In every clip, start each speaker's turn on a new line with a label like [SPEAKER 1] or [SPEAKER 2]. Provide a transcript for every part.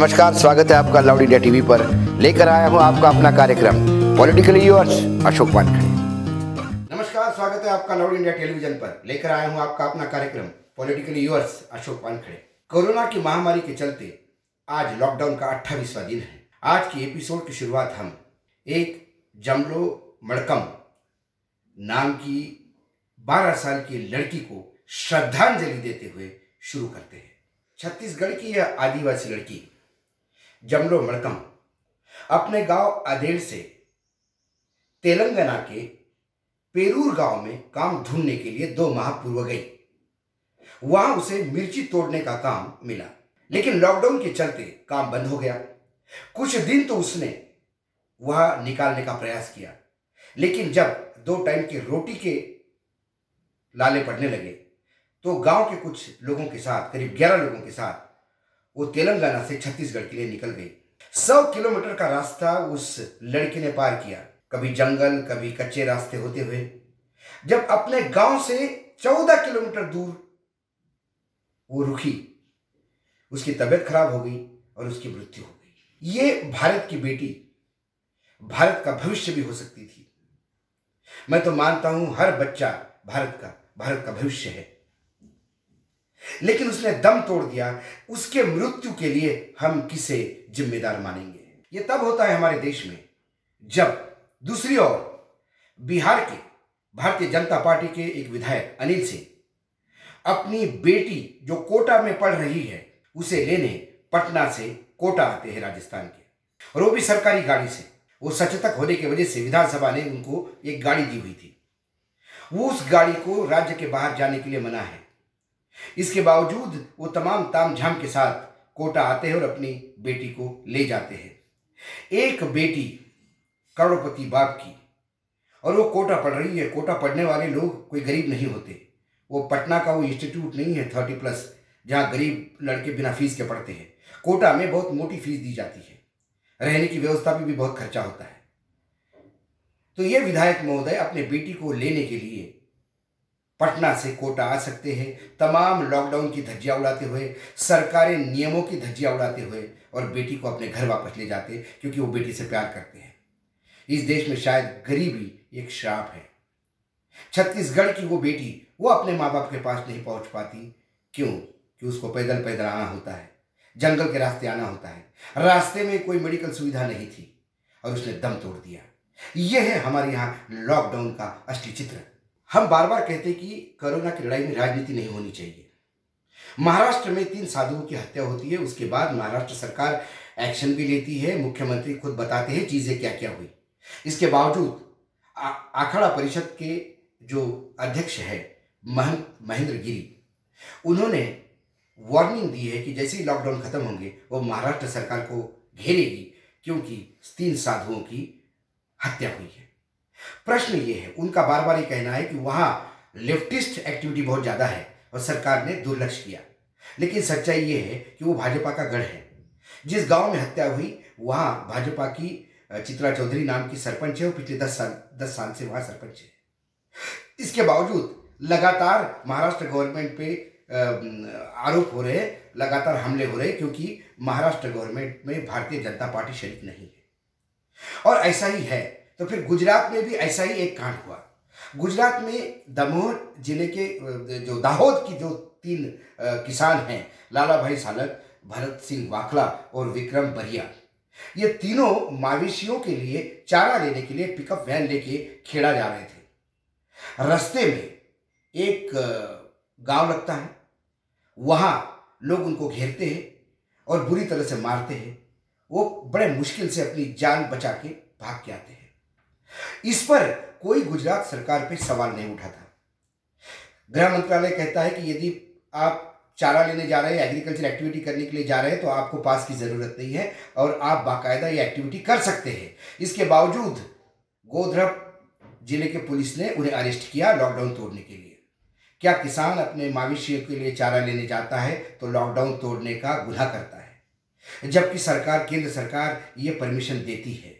[SPEAKER 1] नमस्कार, स्वागत है आपका लाउड इंडिया टीवी पर। लेकर आया हूँ आपका अपना कार्यक्रम, पॉलिटिकली यूर्स अशोक वानखड़े। नमस्कार, स्वागत है आपका लाउड इंडिया टेलीविज़न पर। लेकर आया हूँ आपका अपना कार्यक्रम, politically yours Ashok Wankhede. Corona की महामारी के चलते आज लॉकडाउन का अट्ठाईसवा दिन है। आज की एपिसोड की शुरुआत हम एक जमलो मड़कम नाम की 12 साल की लड़की को श्रद्धांजलि देते हुए शुरू करते हैं। छत्तीसगढ़ की यह आदिवासी लड़की जमलो मड़कम अपने गाँव अदेड़ से तेलंगाना के पेरूर गाँव में काम ढूँढने के लिए दो माह पूर्व गई। वहाँ उसे मिर्ची तोड़ने का काम मिला, लेकिन लॉकडाउन के चलते काम बंद हो गया। कुछ दिन तो उसने वह निकालने का प्रयास किया, लेकिन जब दो टाइम की रोटी के लाले पड़ने लगे तो गाँव के कुछ लोगों के साथ, करीब ग्यारह लोगों के साथ वो तेलंगाना से छत्तीसगढ़ के लिए निकल गई। सौ किलोमीटर का रास्ता उस लड़की ने पार किया। कभी जंगल, कभी कच्चे रास्ते होते हुए। जब अपने गाँव से चौदह किलोमीटर दूर वो रुकी, उसकी तबीयत खराब हो गई और उसकी मृत्यु हो गई। ये भारत की बेटी, भारत का भविष्य भी हो सकती थी। मैं तो मानता हूँ हर बच्चा भारत का भारत का भविष्य है। लेकिन उसने दम तोड़ दिया, उसके मृत्यु के लिए हम किसे जिम्मेदार मानेंगे? ये तब होता है हमारे देश में जब दूसरी ओर बिहार के भारतीय जनता पार्टी के एक विधायक अनिल सिंह अपनी बेटी जो कोटा में पढ़ रही है, उसे लेने पटना से कोटा आते हैं राजस्थान के। और वो भी सरकारी गाड़ी से। वो सचेतक होने की वजह से विधानसभा ने उनको एक गाड़ी दी हुई थी। वो उस गाड़ी को राज्य के बाहर जाने के लिए मना है। इसके बावजूद वो तमाम ताम झाम के साथ कोटा आते हैं और अपनी बेटी को ले जाते हैं। एक बेटी करोड़पति बाप की, और वो कोटा पढ़ रही है। कोटा पढ़ने वाले लोग कोई गरीब नहीं होते। वो पटना का वो इंस्टीट्यूट नहीं है थर्टी प्लस जहाँ गरीब लड़के बिना फ़ीस के पढ़ते हैं। कोटा में बहुत मोटी फ़ीस दी जाती है। रहने की व्यवस्था में भी बहुत खर्चा होता है। तो ये विधायक महोदय अपने बेटी को लेने के लिए पटना से कोटा आ सकते हैं। तमाम लॉकडाउन की धज्जियाँ उड़ाते हुए, सरकारी नियमों की धज्जियाँ उड़ाते हुए और बेटी को अपने घर वापस ले जाते क्योंकि वो बेटी से प्यार करते हैं। इस देश में शायद गरीबी एक श्राप है। छत्तीसगढ़ की वो बेटी, वो अपने माँ बाप के पास नहीं पहुँच पाती। क्यों? कि उसको पैदल पैदल आना होता है। जंगल के रास्ते आना होता है। रास्ते में कोई मेडिकल सुविधा नहीं थी और उसने दम तोड़ दिया। यह है हमारे यहाँ लॉकडाउन का असली चित्र। हम बार बार कहते कि कोरोना की लड़ाई में राजनीति नहीं होनी चाहिए। महाराष्ट्र में तीन साधुओं की हत्या होती है, उसके बाद महाराष्ट्र सरकार एक्शन भी लेती है, मुख्यमंत्री खुद बताते हैं चीज़ें क्या क्या हुई। इसके बावजूद अखाड़ा परिषद के जो अध्यक्ष है, महंत, महेंद्र गिरी, उन्होंने वार्निंग दी है कि जैसे ही लॉकडाउन खत्म होंगे, वो महाराष्ट्र सरकार को घेरेगी, क्योंकि तीन साधुओं की हत्या हुई है। प्रश्न ये है, उनका बार बार ये कहना है कि वहाँ लेफ्टिस्ट एक्टिविटी बहुत ज़्यादा है और सरकार ने दुर्लक्ष किया। लेकिन सच्चाई ये है कि वो भाजपा का गढ़ है। जिस गाँव में हत्या हुई, वहाँ भाजपा की चित्रा चौधरी नाम की सरपंच है, वो पिछले दस साल दस साल से वहाँ सरपंच है। इसके बावजूद लगातार महाराष्ट्र गवर्नमेंट पे आरोप हो रहे हैं लगातार हमले हो रहे, क्योंकि महाराष्ट्र गवर्नमेंट में भारतीय जनता पार्टी शरीक नहीं है। और ऐसा ही है तो फिर गुजरात में भी ऐसा ही एक कांड हुआ। गुजरात में दमोह ज़िले के जो दाहोद की जो तीन किसान हैं लाला भाई सालक, भरत सिंह वाखला और विक्रम बरिया, ये तीनों मवेशियों के लिए चारा लेने के लिए पिकअप वैन लेके खेड़ा जा रहे थे। रास्ते में एक गाँव लगता है। वहाँ लोग उनको घेरते हैं और बुरी तरह से मारते हैं। वो बड़े मुश्किल से अपनी जान बचा के भाग के आते हैं। इस पर कोई गुजरात सरकार पे सवाल नहीं उठा था। गृह मंत्रालय कहता है कि यदि आप चारा लेने जा रहे हैं एग्रीकल्चर एक्टिविटी करने के लिए जा रहे हैं तो आपको पास की ज़रूरत नहीं है और आप बाकायदा ये एक्टिविटी कर सकते हैं। इसके बावजूद गोधरप ज़िले के पुलिस ने उन्हें अरेस्ट किया लॉकडाउन तोड़ने के लिए। क्या किसान अपने मवेशियों के लिए चारा लेने जाता है तो लॉकडाउन तोड़ने का गुनाह करता है। जबकि सरकार, केंद्र सरकार ये परमिशन देती है।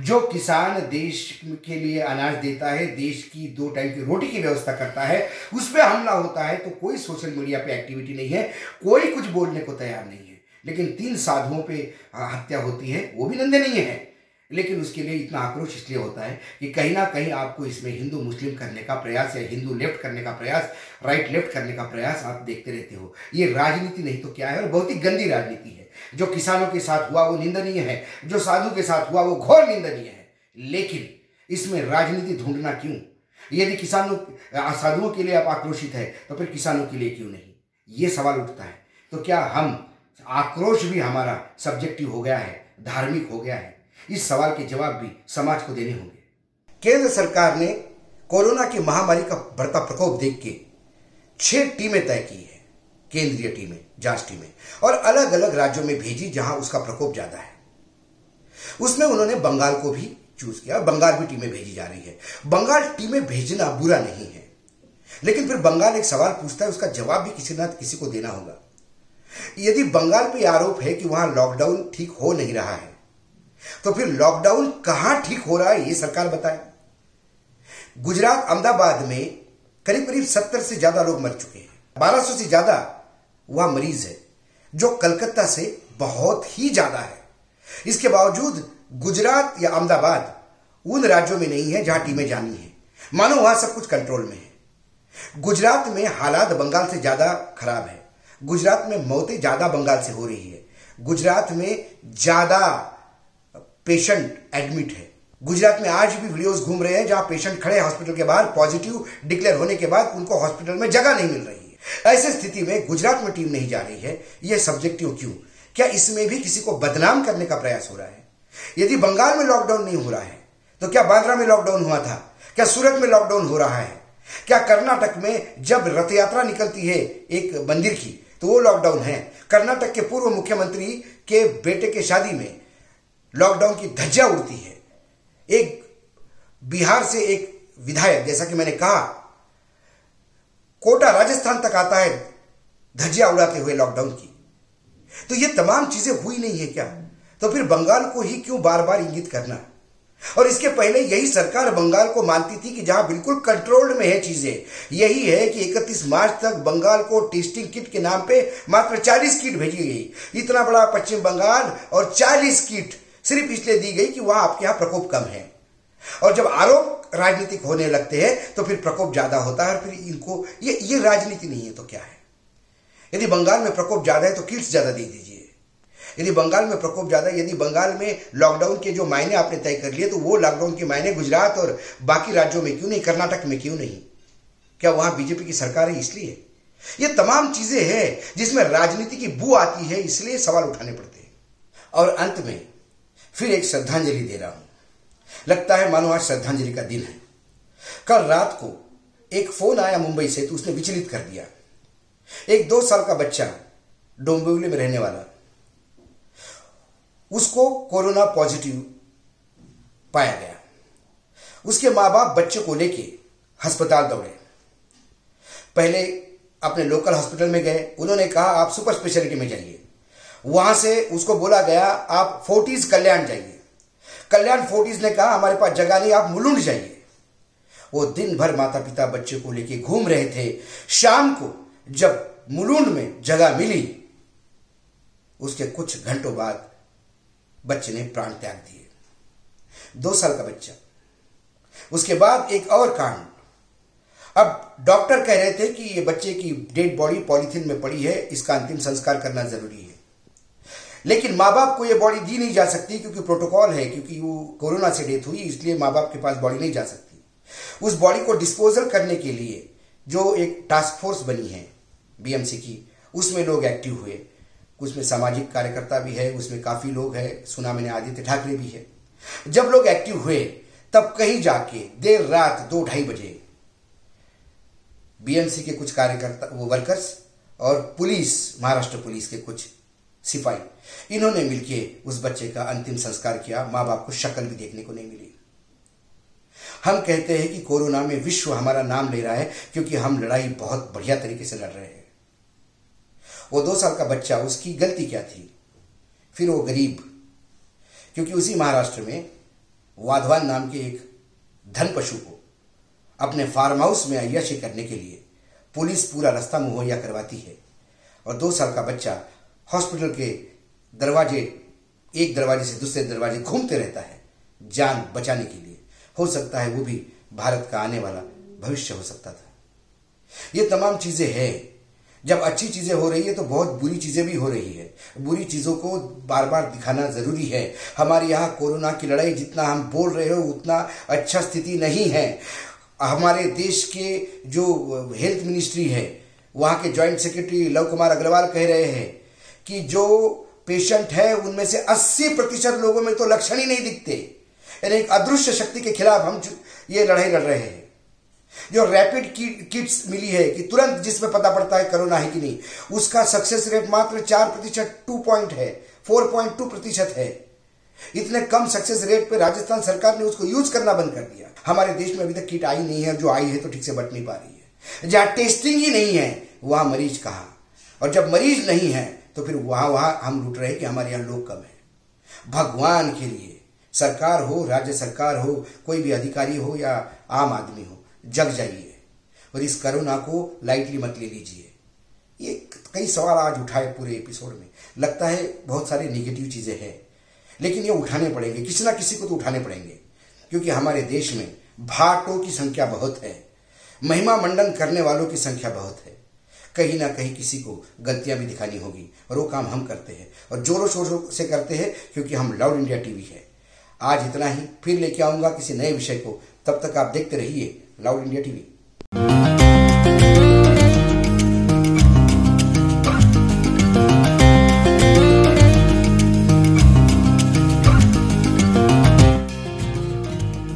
[SPEAKER 1] जो किसान देश के लिए अनाज देता है, देश की दो टाइम की रोटी की व्यवस्था करता है उस पर हमला होता है तो कोई सोशल मीडिया पे एक्टिविटी नहीं है, कोई कुछ बोलने को तैयार नहीं है। लेकिन तीन साधुओं पे हत्या होती है, वो भी निंदनीय है। लेकिन उसके लिए इतना आक्रोश इसलिए होता है कि कहीं ना कहीं आपको इसमें हिंदू, मुस्लिम करने का प्रयास या हिंदू लेफ़्ट करने का प्रयास राइट लेफ़्ट करने का प्रयास आप देखते रहते हो। ये राजनीति नहीं तो क्या है? और बहुत ही गंदी राजनीति है। जो किसानों के साथ हुआ वो निंदनीय है, जो साधु के साथ हुआ वो घोर निंदनीय है। लेकिन इसमें राजनीति ढूंढना क्यों? यदि किसानों साधुओं के लिए आप आक्रोशित है तो फिर किसानों के लिए क्यों नहीं? ये सवाल उठता है। तो क्या हम आक्रोश भी हमारा सब्जेक्टिव हो गया है, धार्मिक हो गया है? इस सवाल के जवाब भी समाज को देने होंगे। केंद्र सरकार ने कोरोना की महामारी का बढ़ता प्रकोप देख के छह टीमें तय की है, केंद्रीय टीमें, जाँच टीमें, और अलग अलग राज्यों में भेजी जहाँ उसका प्रकोप ज़्यादा है। उसमें उन्होंने बंगाल को भी चूज़ किया बंगाल भी टीमें भेजी जा रही है। बंगाल टीमें भेजना बुरा नहीं है, लेकिन फिर बंगाल एक सवाल पूछता है, उसका जवाब भी किसी ना किसी को देना होगा। यदि बंगाल पे आरोप है कि वहाँ लॉकडाउन ठीक हो नहीं रहा है तो फिर लॉकडाउन कहाँ ठीक हो रहा है ये सरकार बताए। गुजरात, अहमदाबाद में करीब करीब सत्तर से ज़्यादा लोग मर चुके हैं। बारह सौ से ज़्यादा वह मरीज़ है, जो कलकत्ता से बहुत ही ज़्यादा है। इसके बावजूद गुजरात या अहमदाबाद उन राज्यों में नहीं है जहाँ टीमें जानी है। मानो वहाँ सब कुछ कंट्रोल में है। गुजरात में हालात बंगाल से ज़्यादा खराब है। गुजरात में मौतें ज़्यादा बंगाल से हो रही है। गुजरात में ज़्यादा पेशेंट एडमिट है। गुजरात में आज भी वीडियोस घूम रहे हैं जहाँ पेशेंट खड़े हॉस्पिटल के बाहर, पॉजिटिव, डिक्लेयर होने के बाद उनको हॉस्पिटल में जगह नहीं मिल रही है। ऐसे स्थिति में गुजरात में टीम नहीं जा रही है। यह सब्जेक्टिव क्यों? क्या इसमें भी किसी को बदनाम करने का प्रयास हो रहा है? यदि बंगाल में लॉकडाउन नहीं हो रहा है तो क्या बांद्रा में लॉकडाउन हुआ था? क्या सूरत में लॉकडाउन हो रहा है? क्या कर्नाटक में जब रथ यात्रा निकलती है एक मंदिर की तो वो लॉकडाउन है। कर्नाटक के पूर्व मुख्यमंत्री के बेटे के शादी में लॉकडाउन की धज्जिया उड़ती है। एक बिहार से एक विधायक, जैसा कि मैंने कहा, कोटा, राजस्थान तक आता है धज्जिया उड़ाते हुए लॉकडाउन की। तो ये तमाम चीज़ें हुई नहीं है क्या? तो फिर बंगाल को ही क्यों बार बार इंगित करना? और इसके पहले यही सरकार बंगाल को मानती थी कि जहाँ बिल्कुल कंट्रोल्ड में है चीज़ें, यही है कि 31 मार्च तक बंगाल को टेस्टिंग किट के नाम पे मात्र 40 किट भेजी गई। इतना बड़ा पश्चिम बंगाल और 40 किट सिर्फ़ इसलिए दी गई कि वहाँ आपके यहाँ प्रकोप कम है। और जब आरोप राजनीतिक होने लगते हैं तो फिर प्रकोप ज़्यादा होता है और फिर इनको, ये ये राजनीति नहीं है तो क्या है? यदि बंगाल में प्रकोप ज़्यादा है तो किट्स ज़्यादा दे दीजिए। यदि बंगाल में प्रकोप ज़्यादा यदि बंगाल में लॉकडाउन के जो मायने आपने तय कर लिए तो वो लॉकडाउन के मायने गुजरात और बाकी राज्यों में क्यों नहीं, कर्नाटक में क्यों नहीं? क्या वहाँ बीजेपी की सरकार है इसलिए? ये तमाम चीज़ें हैं जिसमें राजनीति की बू आती है, इसलिए सवाल उठाने पड़ते हैं। और अंत में फिर एक श्रद्धांजलि दे रहा हूँ। लगता है, मानो आज श्रद्धांजलि का दिन है। कल रात को एक फ़ोन आया मुंबई से तो उसने विचलित कर दिया। एक दो साल का बच्चा, डोंबिवली में रहने वाला। उसको कोरोना पॉजिटिव पाया गया। उसके माँ बाप बच्चे को लेके अस्पताल दौड़े। पहले अपने लोकल हॉस्पिटल में गए। उन्होंने कहा, आप सुपर स्पेशलिटी में जाइए। वहाँ से उसको बोला गया, आप फोर्टीज कल्याण जाइए। कल्याण फोर्टीज ने कहा, हमारे पास जगह नहीं, आप मुलुंड जाइए। वो दिन भर माता पिता बच्चे को लेके घूम रहे थे। शाम को जब मुलुंड में जगह मिली, उसके कुछ घंटों बाद बच्चे ने प्राण त्याग दिए। दो साल का बच्चा। उसके बाद एक और कांड। अब डॉक्टर कह रहे थे कि ये बच्चे की डेड बॉडी पॉलीथीन में पड़ी है, इसका अंतिम संस्कार करना ज़रूरी है। लेकिन माँ बाप को ये बॉडी दी नहीं जा सकती क्योंकि प्रोटोकॉल है, क्योंकि वो कोरोना से डेथ हुई, इसलिए माँ बाप के पास बॉडी नहीं जा सकती। उस बॉडी को डिस्पोजल करने के लिए जो एक टास्क फोर्स बनी है बीएमसी की, उसमें लोग एक्टिव हुए। उसमें सामाजिक कार्यकर्ता भी है, उसमें काफ़ी लोग हैं, सुना मैंने आदित्य ठाकरे भी है। जब लोग एक्टिव हुए, तब कहीं जाके देर रात दो ढाई बजे बीएमसी के कुछ कार्यकर्ता, वो वर्कर्स और पुलिस, महाराष्ट्र पुलिस के कुछ सिपाही। इन्होंने मिलके उस बच्चे का अंतिम संस्कार किया। माँ बाप को शक्ल भी देखने को नहीं मिली। हम कहते हैं कि कोरोना में विश्व हमारा नाम ले रहा है क्योंकि हम लड़ाई बहुत बढ़िया तरीके से लड़ रहे हैं। वो दो साल का बच्चा, उसकी गलती क्या थी? फिर वो गरीब, क्योंकि उसी महाराष्ट्र में वाधवान नाम के एक धन पशु को अपने फार्म हाउस में अय्याशी करने के लिए पुलिस पूरा रास्ता मुहैया करवाती है। और दो साल का बच्चा हॉस्पिटल के दरवाजे, एक दरवाजे से दूसरे दरवाजे घूमते रहता है, जान बचाने के लिए। हो सकता है वो भी भारत का आने वाला भविष्य हो सकता था। ये तमाम चीज़ें हैं। जब अच्छी चीज़ें हो रही है तो बहुत बुरी चीज़ें भी हो रही है। बुरी चीज़ों को बार बार दिखाना ज़रूरी है। हमारे यहाँ कोरोना की लड़ाई जितना हम बोल रहे हो, उतना अच्छा स्थिति नहीं है। हमारे देश के जो हेल्थ मिनिस्ट्री है, वहाँ के ज्वाइंट सेक्रेटरी लव कुमार अग्रवाल कह रहे हैं कि जो पेशेंट है, उनमें से 80 प्रतिशत लोगों में तो लक्षण ही नहीं दिखते। यानी एक अदृश्य शक्ति के खिलाफ हम ये लड़ाई लड़ रहे हैं। जो रैपिड किट्स मिली है कि तुरंत जिसमें पता पड़ता है कोरोना है कि नहीं, उसका सक्सेस रेट मात्र चार प्रतिशत टू पॉइंट है फोर पॉइंट टू प्रतिशत है। इतने कम सक्सेस रेट पे राजस्थान सरकार ने उसको यूज़ करना बंद कर दिया। हमारे देश में अभी तक किट आई नहीं है, जो आई है तो ठीक से बट नहीं पा रही है। जहाँ टेस्टिंग ही नहीं है, वहाँ मरीज़ कहा? और जब मरीज़ नहीं है तो फिर वहाँ वहाँ हम लूट रहे कि हमारे यहाँ लोग कम है। भगवान के लिए, सरकार हो, राज्य सरकार हो, कोई भी अधिकारी हो या आम आदमी हो, जग जाइए और इस कोरोना को लाइटली मत ले लीजिए। ये कई सवाल आज उठाए पूरे एपिसोड में। लगता है बहुत सारी निगेटिव चीज़ें हैं, लेकिन ये उठाने पड़ेंगे, किसी ना किसी को तो उठाने पड़ेंगे, क्योंकि हमारे देश में भाटों की संख्या बहुत है, महिमा मंडन करने वालों की संख्या बहुत है। कहीं ना कहीं किसी को गलतियाँ भी दिखानी होगी और वो काम हम करते हैं और जोरों शोरों से करते हैं क्योंकि हम लाउड इंडिया टीवी है। आज इतना ही, फिर लेके आऊँगा किसी नए विषय को। तब तक आप देखते रहिए लाउड इंडिया टीवी।